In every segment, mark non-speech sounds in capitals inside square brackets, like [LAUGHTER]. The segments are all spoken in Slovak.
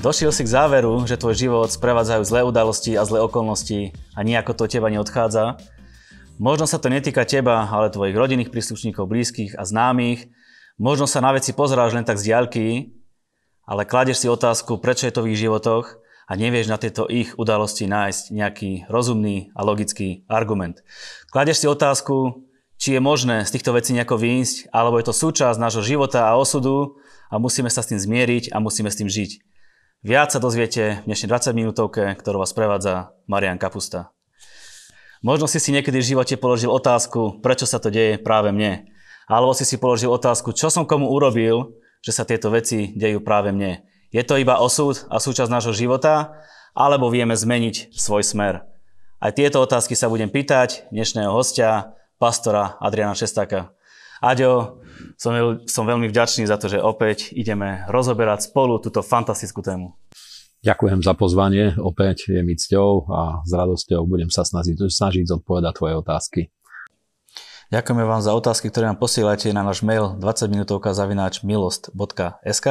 Došiel si k záveru, že tvoj život sprevádzajú zlé udalosti a zlé okolnosti a nejako to teba neodchádza. Možno sa to netýka teba, ale tvojich rodinných príslušníkov, blízkych a známych. Možno sa na veci pozeráš len tak z diaľky, ale kladeš si otázku, prečo je to v ich životoch a nevieš na tieto ich udalosti nájsť nejaký rozumný a logický argument. Kladeš si otázku, či je možné z týchto vecí nejako výjsť, alebo je to súčasť nášho života a osudu a musíme sa s tým zmieriť a musíme s tým žiť. Viac sa dozviete v dnešnej 20 minútovke, ktorú vás prevádza Marian Kapusta. Možno si si niekedy v živote položil otázku, prečo sa to deje práve mne. Alebo si si položil otázku, čo som komu urobil, že sa tieto veci dejú práve mne. Je to iba osud a súčasť nášho života, alebo vieme zmeniť svoj smer? Aj tieto otázky sa budem pýtať dnešného hostia, pastora Adriana Šestáka. Aďo, som, som veľmi vďačný za to, že opäť ideme rozoberať spolu túto fantastickú tému. Ďakujem za pozvanie, opäť je mi cťou a s radosťou budem sa snažiť, snažiť zodpovedať tvoje otázky. Ďakujeme vám za otázky, ktoré nám posielate na náš mail 20 minútovka zavináč milost.sk.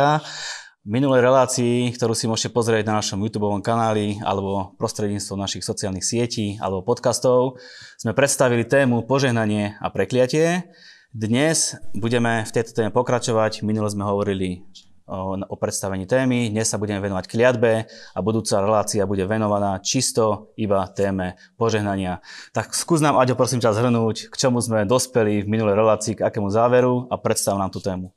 Minulej relácii, ktorú si môžete pozrieť na našom YouTube kanáli alebo prostredníctvom našich sociálnych sietí alebo podcastov, sme predstavili tému požehnanie a prekliatie. Dnes budeme v tejto téme pokračovať. Minule sme hovorili o, predstavení témy, dnes sa budeme venovať kliatbe a budúca relácia bude venovaná čisto iba téme požehnania. Tak skús nám, Aďo, prosím ťa zhrnúť, k čomu sme dospeli v minulej relácii, k akému záveru a predstav nám tú tému.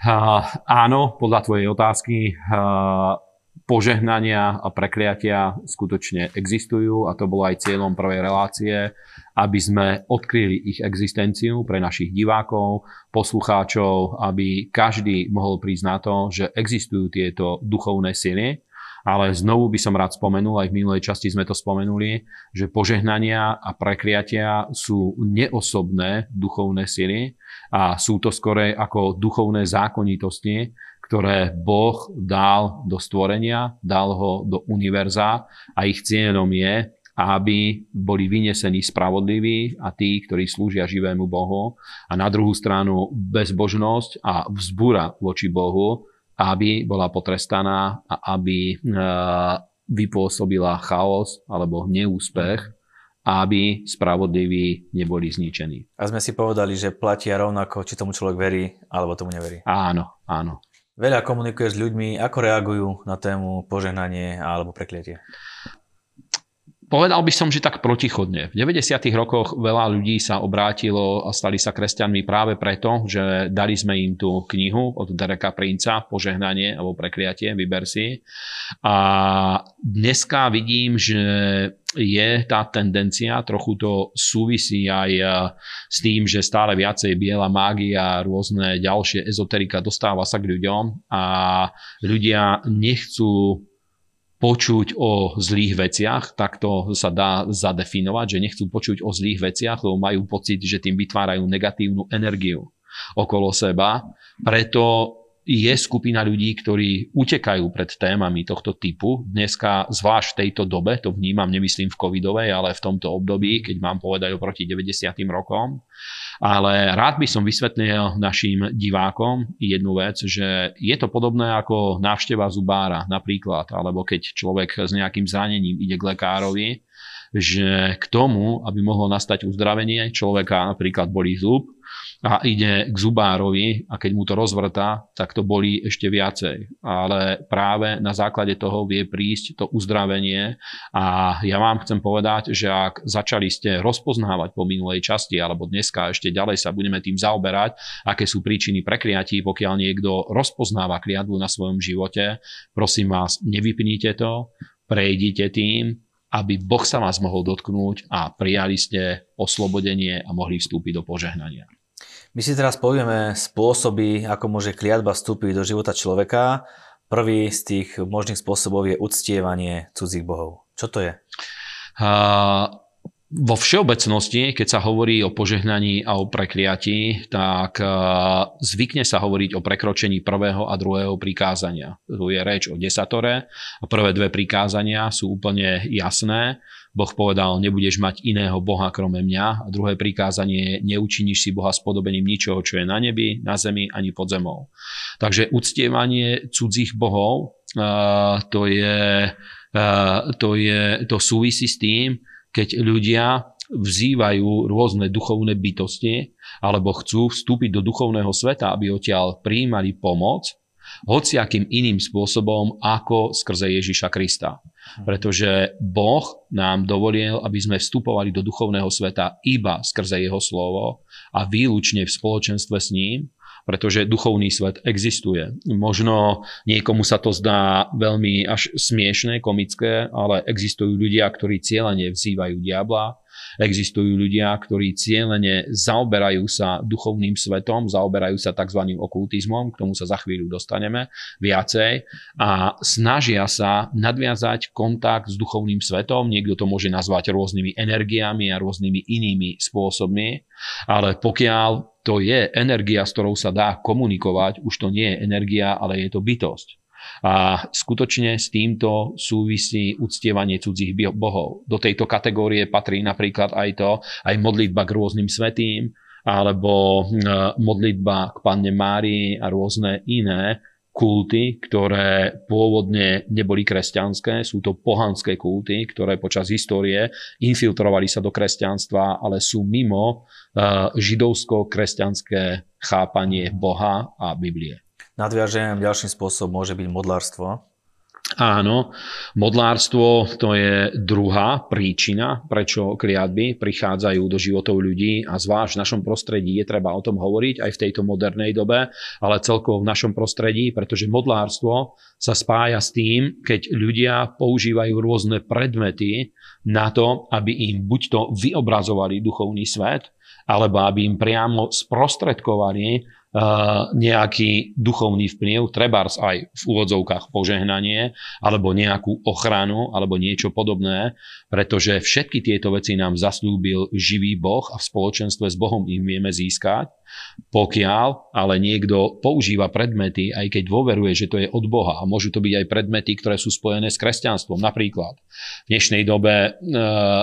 Uh, áno, podľa tvojej otázky uh, požehnania a prekliatia skutočne existujú a to bolo aj cieľom prvej relácie aby sme odkryli ich existenciu pre našich divákov, poslucháčov, aby každý mohol prísť na to, že existujú tieto duchovné sily. Ale znovu by som rád spomenul, aj v minulej časti sme to spomenuli, že požehnania a prekliatia sú neosobné duchovné sily a sú to skorej ako duchovné zákonitosti, ktoré Boh dal do stvorenia, dal ho do univerza a ich cieľom je, aby boli vynesení spravodliví a tí, ktorí slúžia živému Bohu. A na druhú stranu bezbožnosť a vzbúra voči Bohu, aby bola potrestaná a aby e, vypôsobila chaos alebo neúspech, aby spravodliví neboli zničení. A sme si povedali, že platia rovnako, či tomu človek verí, alebo tomu neverí. Áno, áno. Veľa komunikuješ s ľuďmi, ako reagujú na tému požehnanie alebo prekliatie? Povedal by som, že tak protichodne. V 90. rokoch veľa ľudí sa obrátilo a stali sa kresťanmi práve preto, že dali sme im tú knihu od Dereka Princa, Požehnanie alebo prekliatie, vyber si. A dneska vidím, že je tá tendencia, trochu to súvisí aj e, s tým, že stále viacej biela mágia, rôzne ďalšie ezoterika dostáva sa k ľuďom a ľudia nechcú počuť o zlých veciach, tak to sa dá zadefinovať, že nechcú počuť o zlých veciach, lebo majú pocit, že tým vytvárajú negatívnu energiu okolo seba. Preto je skupina ľudí, ktorí utekajú pred témami tohto typu. Dneska, zvlášť v tejto dobe, to vnímam, nemyslím v covidovej, ale v tomto období, keď mám povedať oproti 90. rokom. Ale rád by som vysvetlil našim divákom jednu vec, že je to podobné ako návšteva zubára napríklad, alebo keď človek s nejakým zranením ide k lekárovi, že k tomu, aby mohlo nastať uzdravenie človeka, napríklad bolí zub, a ide k zubárovi a keď mu to rozvrtá, tak to bolí ešte viacej. Ale práve na základe toho vie prísť to uzdravenie a ja vám chcem povedať, že ak začali ste rozpoznávať po minulej časti alebo dneska ešte ďalej sa budeme tým zaoberať, aké sú príčiny prekliatí, pokiaľ niekto rozpoznáva kliatbu na svojom živote, prosím vás, nevypnite to, prejdite tým, aby Boh sa vás mohol dotknúť a prijali ste oslobodenie a mohli vstúpiť do požehnania. My si teraz povieme spôsoby, ako môže kliatba vstúpiť do života človeka. Prvý z tých možných spôsobov je uctievanie cudzích bohov. Čo to je? Uh, vo všeobecnosti, keď sa hovorí o požehnaní a o prekliatí, tak e, zvykne sa hovoriť o prekročení prvého a druhého prikázania. Tu je reč o desatore a prvé dve prikázania sú úplne jasné. Boh povedal, nebudeš mať iného Boha krome mňa. A druhé prikázanie je, neučiníš si Boha spodobením ničoho, čo je na nebi, na zemi ani pod zemou. Takže uctievanie cudzích bohov, to, je, to, je, to súvisí s tým, keď ľudia vzývajú rôzne duchovné bytosti alebo chcú vstúpiť do duchovného sveta, aby odtiaľ prijímali pomoc, hociakým iným spôsobom ako skrze Ježiša Krista. Pretože Boh nám dovolil, aby sme vstupovali do duchovného sveta iba skrze Jeho slovo a výlučne v spoločenstve s ním, pretože duchovný svet existuje. Možno niekomu sa to zdá veľmi až smiešné, komické, ale existujú ľudia, ktorí cieľene vzývajú diabla, Existujú ľudia, ktorí cieľene zaoberajú sa duchovným svetom, zaoberajú sa tzv. okultizmom, k tomu sa za chvíľu dostaneme viacej a snažia sa nadviazať kontakt s duchovným svetom. Niekto to môže nazvať rôznymi energiami a rôznymi inými spôsobmi, ale pokiaľ to je energia, s ktorou sa dá komunikovať, už to nie je energia, ale je to bytosť. A skutočne s týmto súvisí uctievanie cudzích bohov. Do tejto kategórie patrí napríklad aj to, aj modlitba k rôznym svetým, alebo modlitba k Panne Márii a rôzne iné kulty, ktoré pôvodne neboli kresťanské, sú to pohanské kulty, ktoré počas histórie infiltrovali sa do kresťanstva, ale sú mimo židovsko-kresťanské chápanie Boha a Biblie. Nadviažem, ďalším spôsobom môže byť modlárstvo. Áno, modlárstvo to je druhá príčina, prečo kliatby prichádzajú do životov ľudí a zvlášť v našom prostredí je treba o tom hovoriť aj v tejto modernej dobe, ale celkovo v našom prostredí, pretože modlárstvo sa spája s tým, keď ľudia používajú rôzne predmety na to, aby im buď to vyobrazovali duchovný svet, alebo aby im priamo sprostredkovali nejaký duchovný vplyv, trebárs aj v úvodzovkách požehnanie, alebo nejakú ochranu, alebo niečo podobné, pretože všetky tieto veci nám zaslúbil živý Boh a v spoločenstve s Bohom im vieme získať. Pokiaľ ale niekto používa predmety, aj keď dôveruje, že to je od Boha, a môžu to byť aj predmety, ktoré sú spojené s kresťanstvom. Napríklad v dnešnej dobe e,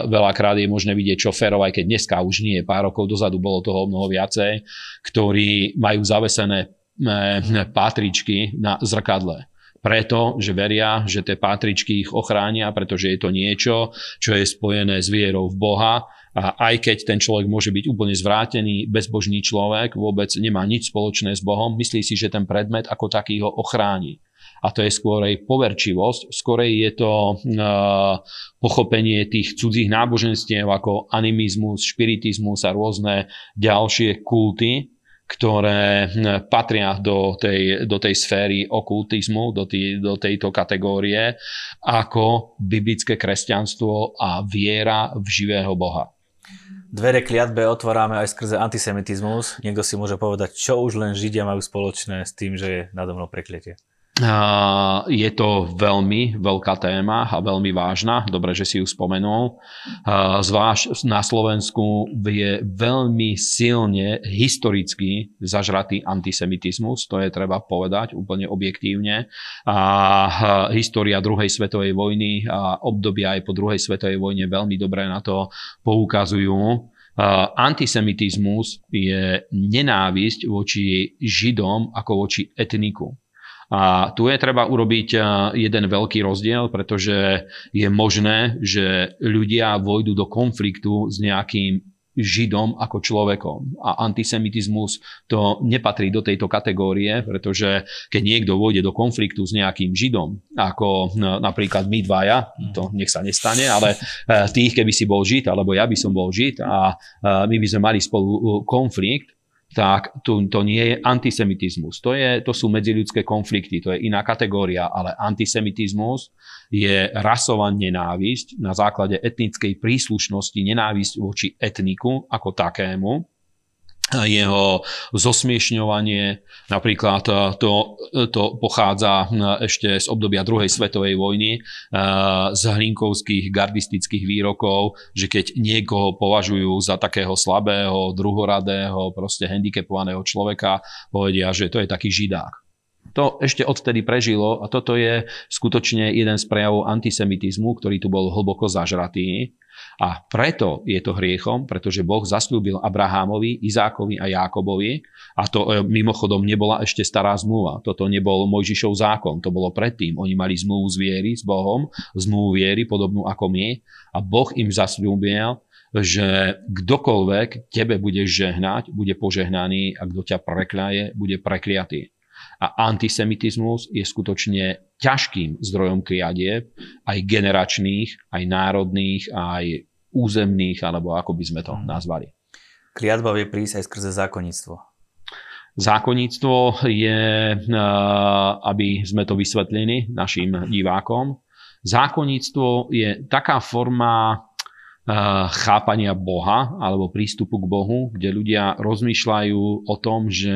veľakrát je možné vidieť šoferov, aj keď dneska už nie, pár rokov dozadu bolo toho mnoho viacej, ktorí majú zavesené e, pátričky na zrkadle. Preto, že veria, že tie pátričky ich ochránia, pretože je to niečo, čo je spojené s vierou v Boha. A aj keď ten človek môže byť úplne zvrátený, bezbožný človek, vôbec nemá nič spoločné s Bohom, myslí si, že ten predmet ako taký ho ochráni. A to je skôr aj poverčivosť, skôr je to uh, pochopenie tých cudzích náboženstiev ako animizmus, špiritizmus a rôzne ďalšie kulty, ktoré patria do tej, do tej sféry okultizmu, do, tý, do tejto kategórie, ako biblické kresťanstvo a viera v živého Boha. Dvere kliatbe otvárame aj skrze antisemitizmus. Niekto si môže povedať, čo už len Židia majú spoločné s tým, že je nado mnou prekliatie. Je to veľmi veľká téma a veľmi vážna. Dobre, že si ju spomenul. Zvlášť na Slovensku je veľmi silne historicky zažratý antisemitizmus. To je treba povedať úplne objektívne. A história druhej svetovej vojny a obdobia aj po druhej svetovej vojne veľmi dobre na to poukazujú. Antisemitizmus je nenávisť voči Židom ako voči etniku. A tu je treba urobiť eh, jeden veľký rozdiel, pretože je možné, že ľudia vojdu do konfliktu s nejakým Židom ako človekom. A antisemitizmus to nepatrí do tejto kategórie, pretože keď niekto vôjde do konfliktu s nejakým Židom, ako no, napríklad my dvaja, to nech sa nestane, ale eh, tých, keby si bol Žid, alebo ja by som bol Žid a my by sme mali spolu konflikt, tak to, to nie je antisemitizmus. To, je, to sú medziľudské konflikty, to je iná kategória, ale antisemitizmus je rasová nenávisť na základe etnickej príslušnosti, nenávisť voči etniku ako takému. Jeho zosmiešňovanie. Napríklad eh, to, to pochádza eh, ešte z obdobia druhej svetovej vojny, eh, z hlinkovských gardistických výrokov, že keď niekoho považujú za takého slabého, druhoradého, proste handicapovaného človeka, povedia, že to je taký židák. To ešte odtedy prežilo a toto je skutočne jeden z prejavov antisemitizmu, ktorý tu bol hlboko zažratý a preto je to hriechom, pretože Boh zasľúbil Abrahámovi, Izákovi a Jákobovi a to e, mimochodom nebola ešte stará zmluva. Toto nebol Mojžišov zákon, to bolo predtým. Oni mali zmluvu z viery s Bohom, zmluvu viery podobnú ako my a Boh im zasľúbil, že kdokoľvek tebe bude žehnať, bude požehnaný a kto ťa prekľaje, bude prekliatý. A antisemitizmus je skutočne ťažkým zdrojom kliadieb, aj generačných, aj národných, aj územných, alebo ako by sme to mhm. nazvali. Kliadba vie prísť aj skrze zákonníctvo. Zákonníctvo je, aby sme to vysvetlili našim divákom, zákonníctvo je taká forma chápania Boha alebo prístupu k Bohu, kde ľudia rozmýšľajú o tom, že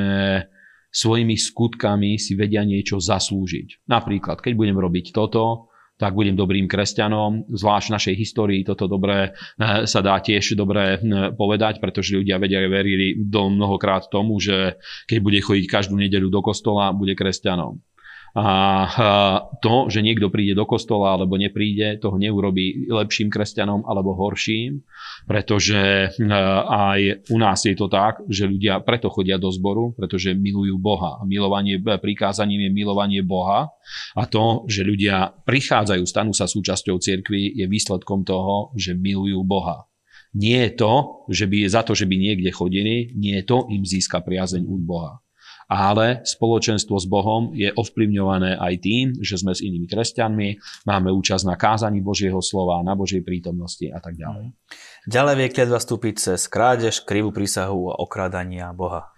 svojimi skutkami si vedia niečo zaslúžiť. Napríklad, keď budem robiť toto, tak budem dobrým kresťanom. Zvlášť v našej histórii toto dobré eh, sa dá tiež dobre hm, povedať, pretože ľudia vedia, verili do mnohokrát tomu, že keď bude chodiť každú nedeľu do kostola, bude kresťanom. A to, že niekto príde do kostola alebo nepríde, toho neurobí lepším kresťanom alebo horším, pretože aj u nás je to tak, že ľudia preto chodia do zboru, pretože milujú Boha. Milovanie, prikázaním je milovanie Boha. A to, že ľudia prichádzajú, stanú sa súčasťou cirkvi, je výsledkom toho, že milujú Boha. Nie je to, že by za to, že by niekde chodili, nie je to im získa priazeň u Boha ale spoločenstvo s Bohom je ovplyvňované aj tým, že sme s inými kresťanmi, máme účasť na kázaní Božieho slova, na Božej prítomnosti a tak ďalej. Mhm. Ďalej vie kliatba vstúpiť cez krádež, krivú prísahu a okrádania Boha.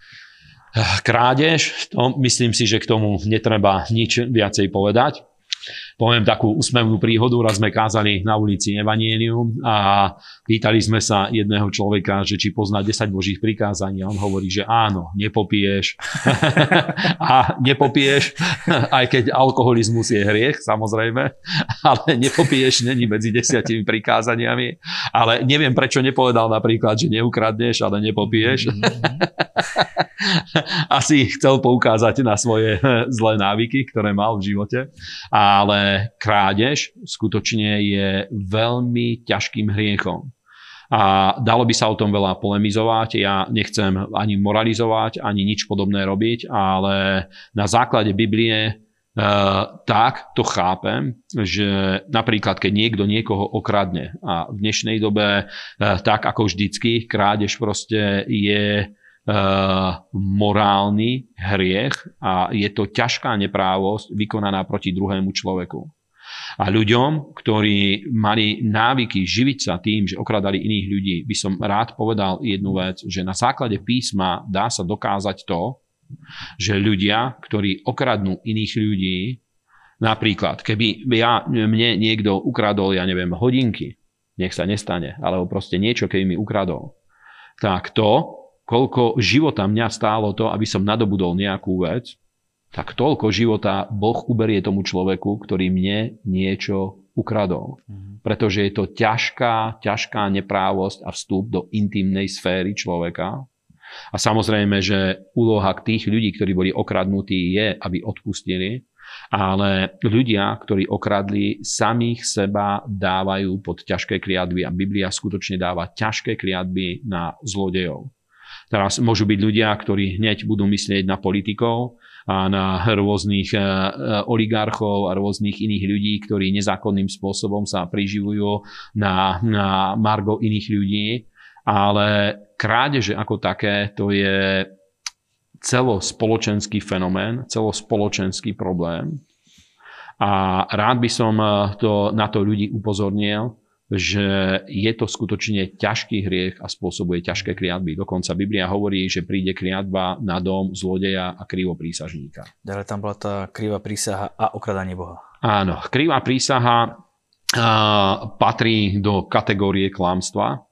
Krádež, to myslím si, že k tomu netreba nič viacej povedať poviem takú úsmevnú príhodu. Raz sme kázali na ulici Evangelium a pýtali sme sa jedného človeka, že či pozná 10 božích prikázaní. A on hovorí, že áno, nepopiješ. [LAUGHS] a nepopiješ, aj keď alkoholizmus je hriech, samozrejme, ale nepopiješ není medzi desiatimi prikázaniami. Ale neviem, prečo nepovedal napríklad, že neukradneš, ale nepopiješ. [LAUGHS] Asi chcel poukázať na svoje zlé návyky, ktoré mal v živote. Ale krádež skutočne je veľmi ťažkým hriechom. A dalo by sa o tom veľa polemizovať. Ja nechcem ani moralizovať, ani nič podobné robiť, ale na základe Biblie Uh, tak to chápem, že napríklad keď niekto niekoho okradne a v dnešnej dobe uh, tak ako vždycky krádež proste je morálny hriech a je to ťažká neprávosť vykonaná proti druhému človeku. A ľuďom, ktorí mali návyky živiť sa tým, že okradali iných ľudí, by som rád povedal jednu vec, že na základe písma dá sa dokázať to, že ľudia, ktorí okradnú iných ľudí, napríklad, keby ja, mne niekto ukradol, ja neviem, hodinky, nech sa nestane, alebo proste niečo, keby mi ukradol, tak to koľko života mňa stálo to, aby som nadobudol nejakú vec, tak toľko života Boh uberie tomu človeku, ktorý mne niečo ukradol. Mm-hmm. Pretože je to ťažká, ťažká neprávosť a vstup do intimnej sféry človeka. A samozrejme, že úloha tých ľudí, ktorí boli okradnutí, je, aby odpustili. Ale ľudia, ktorí okradli, samých seba dávajú pod ťažké kliatby a Biblia skutočne dáva ťažké kliatby na zlodejov. Teraz môžu byť ľudia, ktorí hneď budú myslieť na politikov a na rôznych e, e, oligarchov a rôznych iných ľudí, ktorí nezákonným spôsobom sa priživujú na, na margo iných ľudí. Ale krádeže ako také, to je celospoločenský fenomén, celospoločenský problém. A rád by som e, to, na to ľudí upozornil, že je to skutočne ťažký hriech a spôsobuje ťažké kliatby. Dokonca Biblia hovorí, že príde kliatba na dom zlodeja a prísažníka. Ďalej tam bola tá krivá prísaha a okradanie Boha. Áno, krivá prísaha a, patrí do kategórie klamstva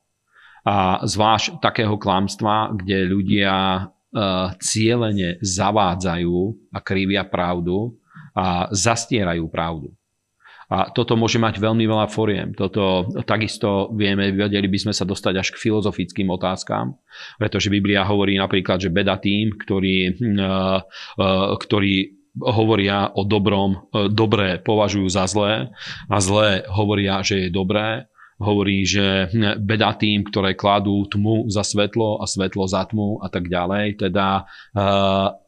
A zvlášť takého klamstva, kde ľudia cieľene zavádzajú a krivia pravdu a zastierajú pravdu. A toto môže mať veľmi veľa foriem. Toto takisto vieme, vedeli by sme sa dostať až k filozofickým otázkam, pretože Biblia hovorí napríklad, že beda tým, ktorí, ktorí hovoria o dobrom, dobré považujú za zlé a zlé hovoria, že je dobré hovorí, že beda tým, ktoré kladú tmu za svetlo a svetlo za tmu a tak ďalej. Teda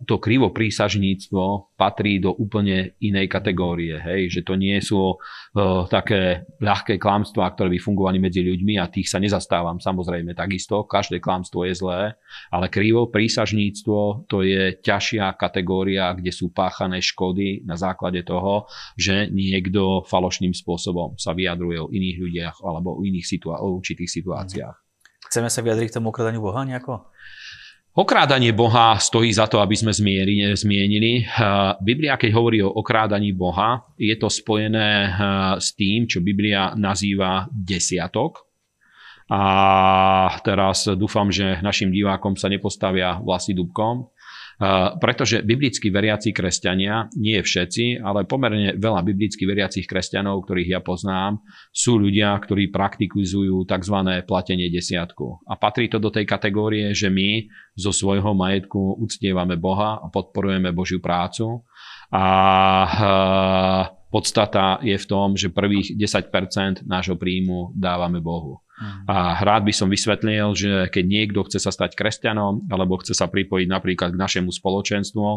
to krivo prísažníctvo patrí do úplne inej kategórie. Hej? Že to nie sú uh, také ľahké klamstvá, ktoré by fungovali medzi ľuďmi a tých sa nezastávam samozrejme takisto. Každé klamstvo je zlé, ale krivo prísažníctvo to je ťažšia kategória, kde sú páchané škody na základe toho, že niekto falošným spôsobom sa vyjadruje o iných ľudiach alebo o iných situá- o určitých situáciách. Chceme sa vyjadriť k tomu okradaniu Boha nejako? Okrádanie Boha stojí za to, aby sme zmienili. Biblia, keď hovorí o okrádaní Boha, je to spojené s tým, čo Biblia nazýva desiatok. A teraz dúfam, že našim divákom sa nepostavia vlasy dubkom. Pretože biblicky veriaci kresťania, nie všetci, ale pomerne veľa biblicky veriacich kresťanov, ktorých ja poznám, sú ľudia, ktorí praktikujú tzv. platenie desiatku. A patrí to do tej kategórie, že my zo svojho majetku uctievame Boha a podporujeme Božiu prácu. A podstata je v tom, že prvých 10% nášho príjmu dávame Bohu. A rád by som vysvetlil, že keď niekto chce sa stať kresťanom alebo chce sa pripojiť napríklad k našemu spoločenstvu,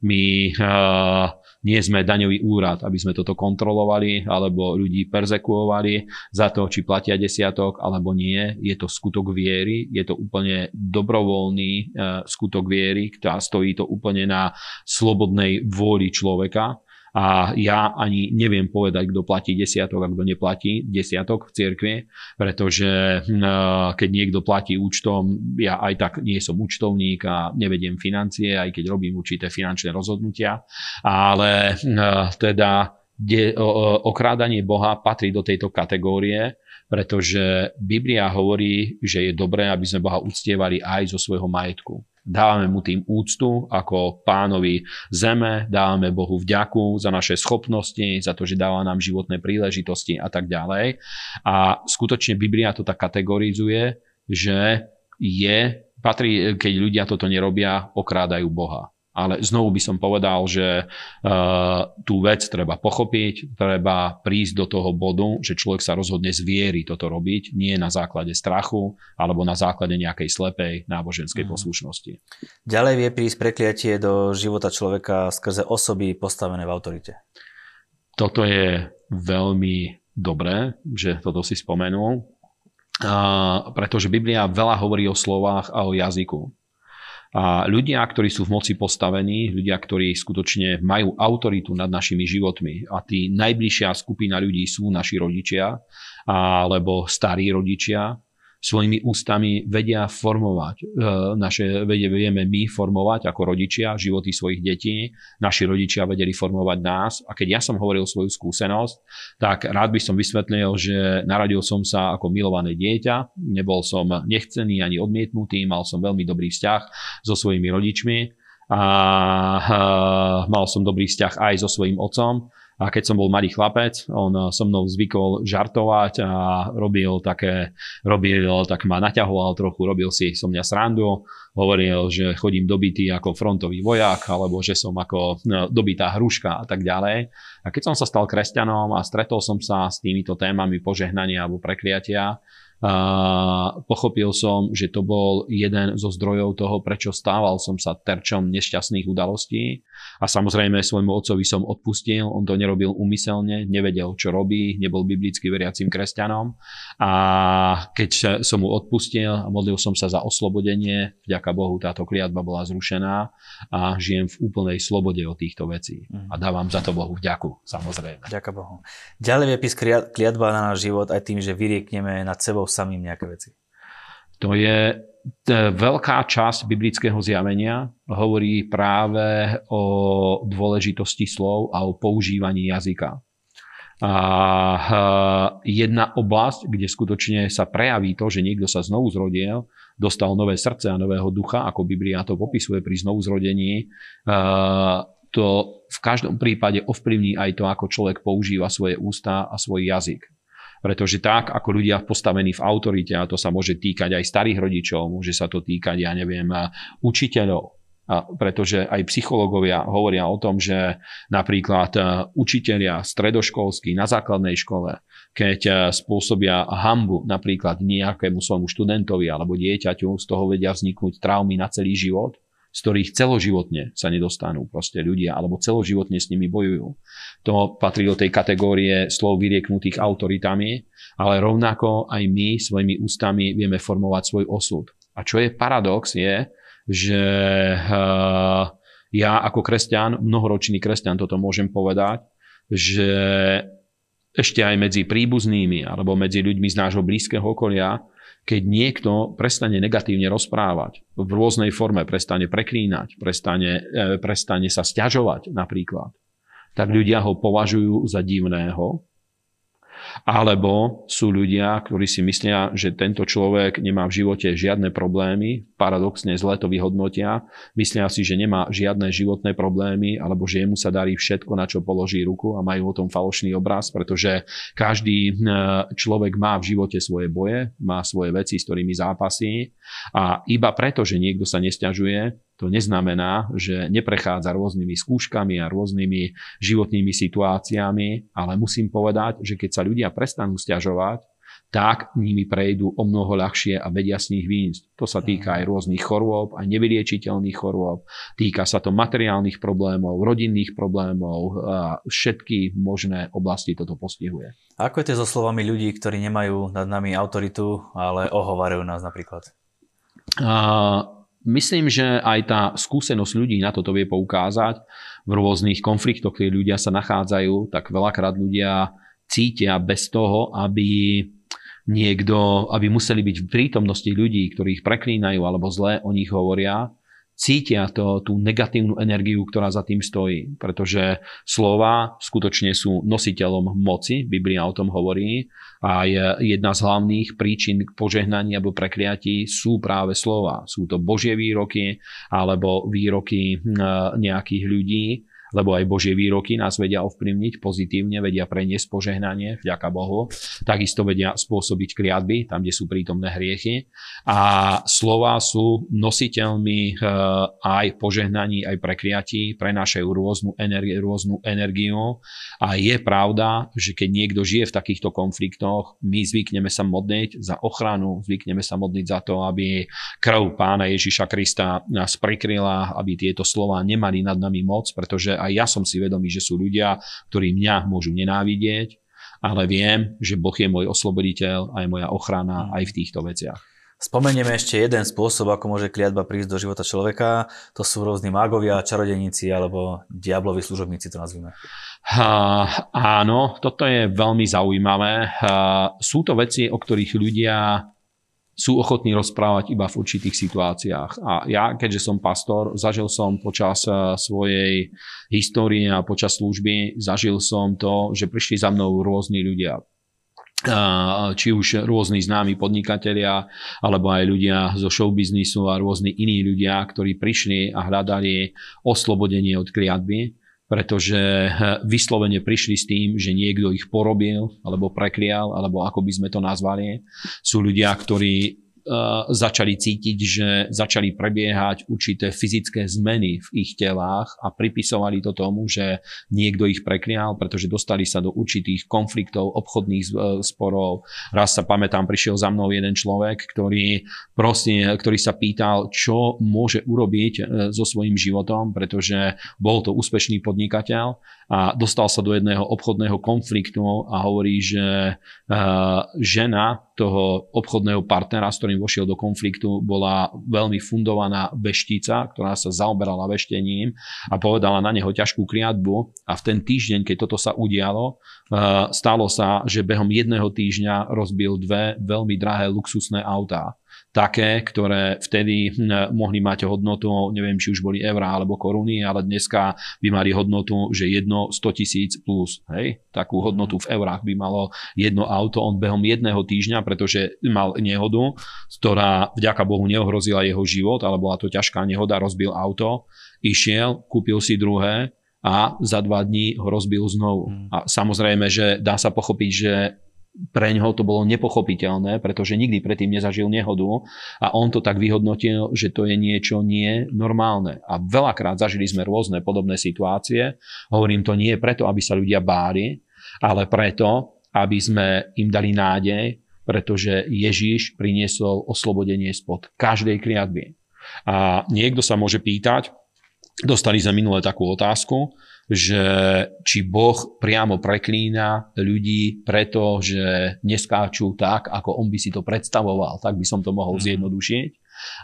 my uh, nie sme daňový úrad, aby sme toto kontrolovali alebo ľudí persekuovali za to, či platia desiatok alebo nie. Je to skutok viery, je to úplne dobrovoľný uh, skutok viery, ktorá stojí to úplne na slobodnej vôli človeka a ja ani neviem povedať, kto platí desiatok a kto neplatí desiatok v cirkvi, pretože hm, keď niekto platí účtom, ja aj tak nie som účtovník a nevediem financie, aj keď robím určité finančné rozhodnutia, ale hm, teda de, okrádanie Boha patrí do tejto kategórie, pretože Biblia hovorí, že je dobré, aby sme Boha uctievali aj zo svojho majetku. Dávame mu tým úctu ako pánovi zeme, dávame Bohu vďaku za naše schopnosti, za to, že dáva nám životné príležitosti a tak ďalej. A skutočne Biblia to tak kategorizuje, že je, patrí, keď ľudia toto nerobia, okrádajú Boha. Ale znovu by som povedal, že uh, tú vec treba pochopiť, treba prísť do toho bodu, že človek sa rozhodne z viery toto robiť, nie na základe strachu alebo na základe nejakej slepej náboženskej mm. poslušnosti. Ďalej vie prísť prekliatie do života človeka skrze osoby postavené v autorite. Toto je veľmi dobré, že toto si spomenul, uh, pretože Biblia veľa hovorí o slovách a o jazyku. A ľudia, ktorí sú v moci postavení, ľudia, ktorí skutočne majú autoritu nad našimi životmi. A tí najbližšia skupina ľudí sú naši rodičia alebo starí rodičia, svojimi ústami vedia formovať. E, naše, vieme my formovať ako rodičia životy svojich detí, naši rodičia vedeli formovať nás. A keď ja som hovoril svoju skúsenosť, tak rád by som vysvetlil, že narodil som sa ako milované dieťa, nebol som nechcený ani odmietnutý, mal som veľmi dobrý vzťah so svojimi rodičmi. A mal som dobrý vzťah aj so svojím otcom a keď som bol malý chlapec, on eh, so mnou zvykol žartovať a robil také, robil, tak ma naťahoval trochu, robil si so mňa srandu, hovoril, že chodím dobitý ako frontový vojak, alebo že som ako no, dobitá hruška a tak ďalej. A keď som sa stal kresťanom a stretol som sa s týmito témami požehnania alebo prekliatia, a pochopil som, že to bol jeden zo zdrojov toho, prečo stával som sa terčom nešťastných udalostí. A samozrejme svojmu otcovi som odpustil, on to nerobil umyselne, nevedel, čo robí, nebol biblicky veriacim kresťanom. A keď som mu odpustil a modlil som sa za oslobodenie, vďaka Bohu táto kliatba bola zrušená a žijem v úplnej slobode od týchto vecí. Mhm. A dávam za to Bohu vďaku, samozrejme. Ďakujem Bohu. Ďalej pís kliatba na náš život aj tým, že vyriekneme nad sebou samým nejaké veci. To je veľká časť biblického zjavenia hovorí práve o dôležitosti slov a o používaní jazyka. A jedna oblasť, kde skutočne sa prejaví to, že niekto sa znovu zrodil, dostal nové srdce a nového ducha, ako Biblia to popisuje pri znovu zrodení, to v každom prípade ovplyvní aj to, ako človek používa svoje ústa a svoj jazyk. Pretože tak, ako ľudia postavení v autorite, a to sa môže týkať aj starých rodičov, môže sa to týkať, ja neviem, učiteľov, a pretože aj psychológovia hovoria o tom, že napríklad e, učitelia stredoškolskí na základnej škole, keď e, spôsobia hambu napríklad nejakému svojmu študentovi alebo dieťaťu, z toho vedia vzniknúť traumy na celý život, z ktorých celoživotne sa nedostanú proste ľudia, alebo celoživotne s nimi bojujú. To patrí do tej kategórie slov vyrieknutých autoritami, ale rovnako aj my svojimi ústami vieme formovať svoj osud. A čo je paradox je, že uh, ja ako kresťan, mnohoročný kresťan toto môžem povedať, že ešte aj medzi príbuznými alebo medzi ľuďmi z nášho blízkeho okolia, keď niekto prestane negatívne rozprávať, v rôznej forme prestane preklínať, prestane, e, prestane sa stiažovať napríklad, tak ľudia ho považujú za divného, alebo sú ľudia, ktorí si myslia, že tento človek nemá v živote žiadne problémy, paradoxne zle to vyhodnotia, myslia si, že nemá žiadne životné problémy, alebo že jemu sa darí všetko, na čo položí ruku a majú o tom falošný obraz, pretože každý e, človek má v živote svoje boje, má svoje veci, s ktorými zápasí. A iba preto, že niekto sa nesťažuje, to neznamená, že neprechádza rôznymi skúškami a rôznymi životnými situáciami, ale musím povedať, že keď sa ľudia prestanú stiažovať, tak nimi prejdú o mnoho ľahšie a vedia z nich výjsť. To sa týka aj rôznych chorôb, aj nevyliečiteľných chorôb, týka sa to materiálnych problémov, rodinných problémov, a všetky možné oblasti toto postihuje. Ako je to so slovami ľudí, ktorí nemajú nad nami autoritu, ale ohovarujú nás napríklad? Myslím, že aj tá skúsenosť ľudí na toto vie poukázať. V rôznych konfliktoch, keď ľudia sa nachádzajú, tak veľakrát ľudia cítia bez toho, aby niekto, aby museli byť v prítomnosti ľudí, ktorí ich preklínajú alebo zle o nich hovoria, cítia to, tú negatívnu energiu, ktorá za tým stojí. Pretože slova skutočne sú nositeľom moci, Biblia o tom hovorí, a jedna z hlavných príčin požehnaní alebo prekliatí sú práve slova. Sú to Božie výroky alebo výroky hm, nejakých ľudí, lebo aj Božie výroky nás vedia ovplyvniť pozitívne, vedia preniesť požehnanie, vďaka Bohu. Takisto vedia spôsobiť kliatby, tam, kde sú prítomné hriechy. A slova sú nositeľmi eh, aj požehnaní, aj prekliatí, prenášajú rôznu, energi- rôznu energiu. A je pravda, že keď niekto žije v takýchto konfliktoch, my zvykneme sa modliť za ochranu, zvykneme sa modliť za to, aby krv pána Ježiša Krista nás prikryla, aby tieto slova nemali nad nami moc, pretože aj ja som si vedomý, že sú ľudia, ktorí mňa môžu nenávidieť, ale viem, že Boh je môj osloboditeľ a je moja ochrana aj v týchto veciach. Spomenieme ešte jeden spôsob, ako môže kliatba prísť do života človeka. To sú rôzni mágovia, čarodeníci alebo diablovi služobníci, to nazvime. Uh, áno, toto je veľmi zaujímavé. Uh, sú to veci, o ktorých ľudia sú ochotní rozprávať iba v určitých situáciách. A ja, keďže som pastor, zažil som počas eh, svojej histórie a počas služby, zažil som to, že prišli za mnou rôzni ľudia eh, či už rôzni známi podnikatelia, alebo aj ľudia zo showbiznisu a rôzni iní ľudia, ktorí prišli a hľadali oslobodenie od kliatby pretože eh, vyslovene prišli s tým, že niekto ich porobil, alebo preklial, alebo ako by sme to nazvali. Sú ľudia, ktorí začali cítiť, že začali prebiehať určité fyzické zmeny v ich telách a pripisovali to tomu, že niekto ich preklial, pretože dostali sa do určitých konfliktov, obchodných eh, sporov. Raz sa pamätám, prišiel za mnou jeden človek, ktorý, proste, ktorý sa pýtal, čo môže urobiť eh, so svojím životom, pretože bol to úspešný podnikateľ a dostal sa do jedného obchodného konfliktu a hovorí, že žena toho obchodného partnera, s ktorým vošiel do konfliktu, bola veľmi fundovaná veštica, ktorá sa zaoberala veštením a povedala na neho ťažkú kliatbu. A v ten týždeň, keď toto sa udialo, stalo sa, že behom jedného týždňa rozbil dve veľmi drahé luxusné autá také, ktoré vtedy hm, mohli mať hodnotu, neviem, či už boli eurá alebo koruny, ale dneska by mali hodnotu, že jedno 100 tisíc plus. Hej? Takú hodnotu v eurách by malo jedno auto. On behom jedného týždňa, pretože mal nehodu, ktorá vďaka Bohu neohrozila jeho život, ale bola to ťažká nehoda, rozbil auto, išiel, kúpil si druhé a za dva dní ho rozbil znovu. Hmm. A samozrejme, že dá sa pochopiť, že pre ňoho to bolo nepochopiteľné, pretože nikdy predtým nezažil nehodu a on to tak vyhodnotil, že to je niečo nie normálne. A veľakrát zažili sme rôzne podobné situácie. Hovorím to nie preto, aby sa ľudia báli, ale preto, aby sme im dali nádej, pretože Ježíš priniesol oslobodenie spod každej kliatby. A niekto sa môže pýtať, dostali sme minule takú otázku, že či Boh priamo preklína ľudí preto, že neskáču tak, ako on by si to predstavoval. Tak by som to mohol mhm. zjednodušiť.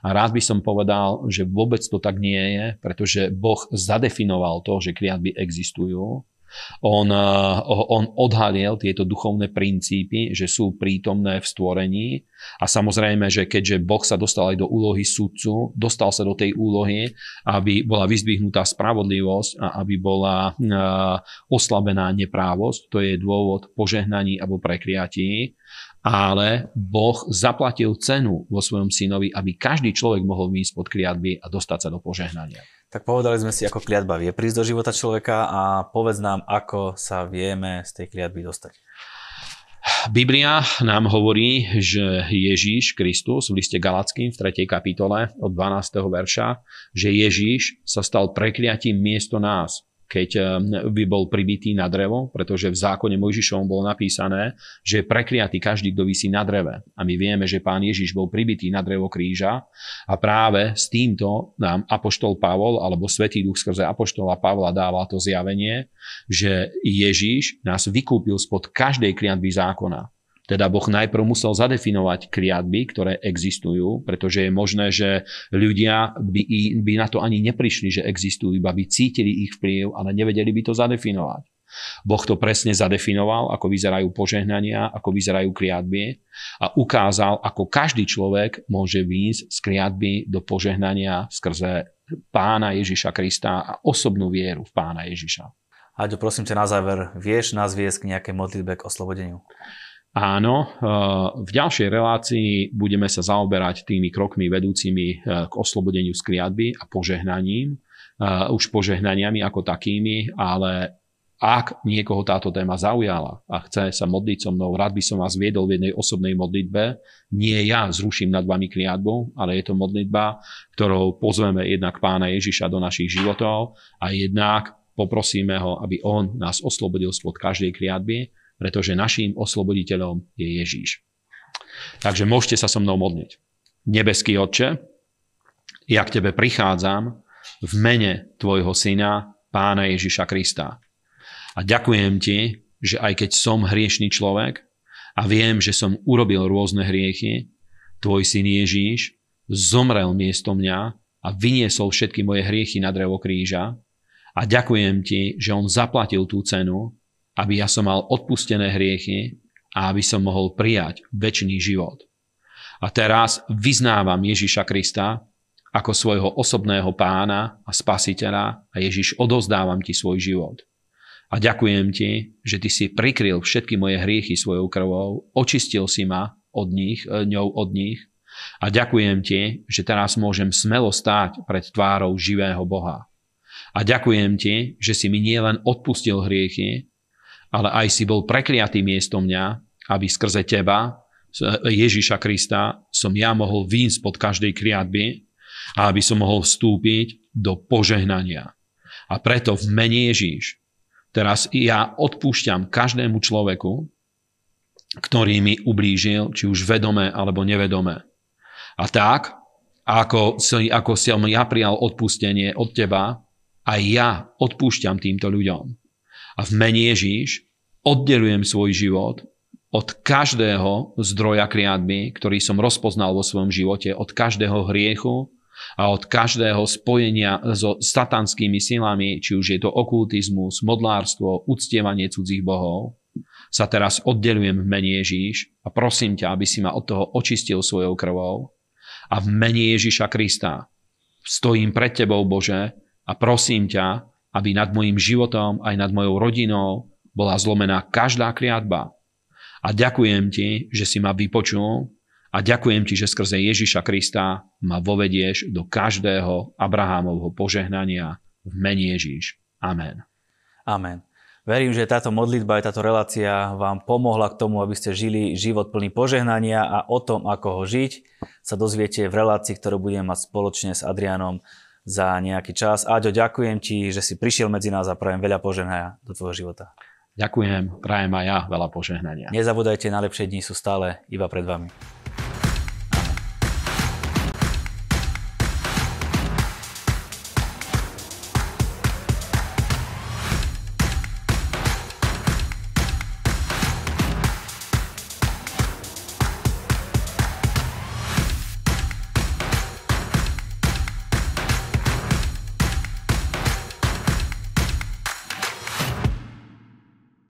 A rád by som povedal, že vôbec to tak nie je, pretože Boh zadefinoval to, že kliatby existujú on, eh, on odhalil tieto duchovné princípy, že sú prítomné v stvorení. A samozrejme, že keďže Boh sa dostal aj do úlohy sudcu, dostal sa do tej úlohy, aby bola vyzdvihnutá spravodlivosť a aby bola eh, oslabená neprávosť, to je dôvod požehnaní alebo prekriatí, ale Boh zaplatil cenu vo svojom synovi, aby každý človek mohol výjsť pod kliatby a dostať sa do požehnania. Tak povedali sme si, ako kliatba vie prísť do života človeka a povedz nám, ako sa vieme z tej kliatby dostať. Biblia nám hovorí, že Ježíš Kristus v liste Galackým v 3. kapitole od 12. verša, že Ježíš sa stal prekliatím miesto nás, keď eh, by bol pribitý na drevo, pretože v zákone Mojžišovom bolo napísané, že je prekliatý každý, kto vysí na dreve. A my vieme, že pán Ježiš bol pribitý na drevo kríža a práve s týmto nám Apoštol Pavol alebo Svetý Duch skrze Apoštola Pavla dáva to zjavenie, že Ježiš nás vykúpil spod každej kliatby zákona. Teda Boh najprv musel zadefinovať kliatby, ktoré existujú, pretože je možné, že ľudia by, by na to ani neprišli, že existujú, iba by cítili ich vplyv, ale nevedeli by to zadefinovať. Boh to presne zadefinoval, ako vyzerajú požehnania, ako vyzerajú kliatby a ukázal, ako každý človek môže výjsť z kliatby do požehnania skrze pána Ježiša Krista a osobnú vieru v pána Ježiša. Aďo, prosím ťa na záver, vieš nás viesť k nejakej modlitbe k oslobodeniu? Áno, eh, v ďalšej relácii budeme sa zaoberať tými krokmi vedúcimi eh, k oslobodeniu z kliatby a požehnaním, eh, už požehnaniami ako takými, ale ak niekoho táto téma zaujala a chce sa modliť so mnou, rád by som vás viedol v jednej osobnej modlitbe. Nie ja zruším nad vami kliatbu, ale je to modlitba, ktorou pozveme jednak pána Ježiša do našich životov a jednak poprosíme ho, aby on nás oslobodil spod každej kliatby pretože naším osloboditeľom je Ježíš. Takže môžete sa so mnou modliť. Nebeský Otče, ja k Tebe prichádzam v mene Tvojho Syna, Pána Ježiša Krista. A ďakujem Ti, že aj keď som hriešný človek a viem, že som urobil rôzne hriechy, Tvoj Syn Ježíš zomrel miesto mňa a vyniesol všetky moje hriechy na drevo kríža. A ďakujem Ti, že On zaplatil tú cenu aby ja som mal odpustené hriechy a aby som mohol prijať väčší život. A teraz vyznávam Ježiša Krista ako svojho osobného pána a spasiteľa a Ježiš odozdávam ti svoj život. A ďakujem ti, že ty si prikryl všetky moje hriechy svojou krvou, očistil si ma od nich, e, ňou od nich a ďakujem ti, že teraz môžem smelo stáť pred tvárou živého Boha. A ďakujem ti, že si mi nielen odpustil hriechy, ale aj si bol prekliatý miesto mňa, aby skrze teba, Ježiša Krista, som ja mohol výjsť pod každej kriatby a aby som mohol vstúpiť do požehnania. A preto v mene Ježíš teraz ja odpúšťam každému človeku, ktorý mi ublížil, či už vedome alebo nevedome. A tak, ako, ako som ja prijal odpustenie od teba, aj ja odpúšťam týmto ľuďom. A v mene Ježíš oddelujem svoj život od každého zdroja kriadby, ktorý som rozpoznal vo svojom živote, od každého hriechu a od každého spojenia so satanskými silami, či už je to okultizmus, modlárstvo, uctievanie cudzích bohov, sa teraz oddelujem v mene Ježíš a prosím ťa, aby si ma od toho očistil svojou krvou. A v mene Ježiša Krista stojím pred Tebou, Bože, a prosím ťa, aby nad mojim životom, aj nad mojou rodinou bola zlomená každá kliatba. A ďakujem Ti, že si ma vypočul a ďakujem Ti, že skrze Ježiša Krista ma vovedieš do každého Abrahámovho požehnania v mene Ježiš. Amen. Amen. Verím, že táto modlitba aj táto relácia vám pomohla k tomu, aby ste žili život plný požehnania a o tom, ako ho žiť, sa dozviete v relácii, ktorú budem mať spoločne s Adrianom za nejaký čas. Aďo, ďakujem ti, že si prišiel medzi nás a prajem veľa požehnania do tvojho života. Ďakujem, prajem aj ja veľa požehnania. Nezabúdajte, najlepšie dni sú stále iba pred vami.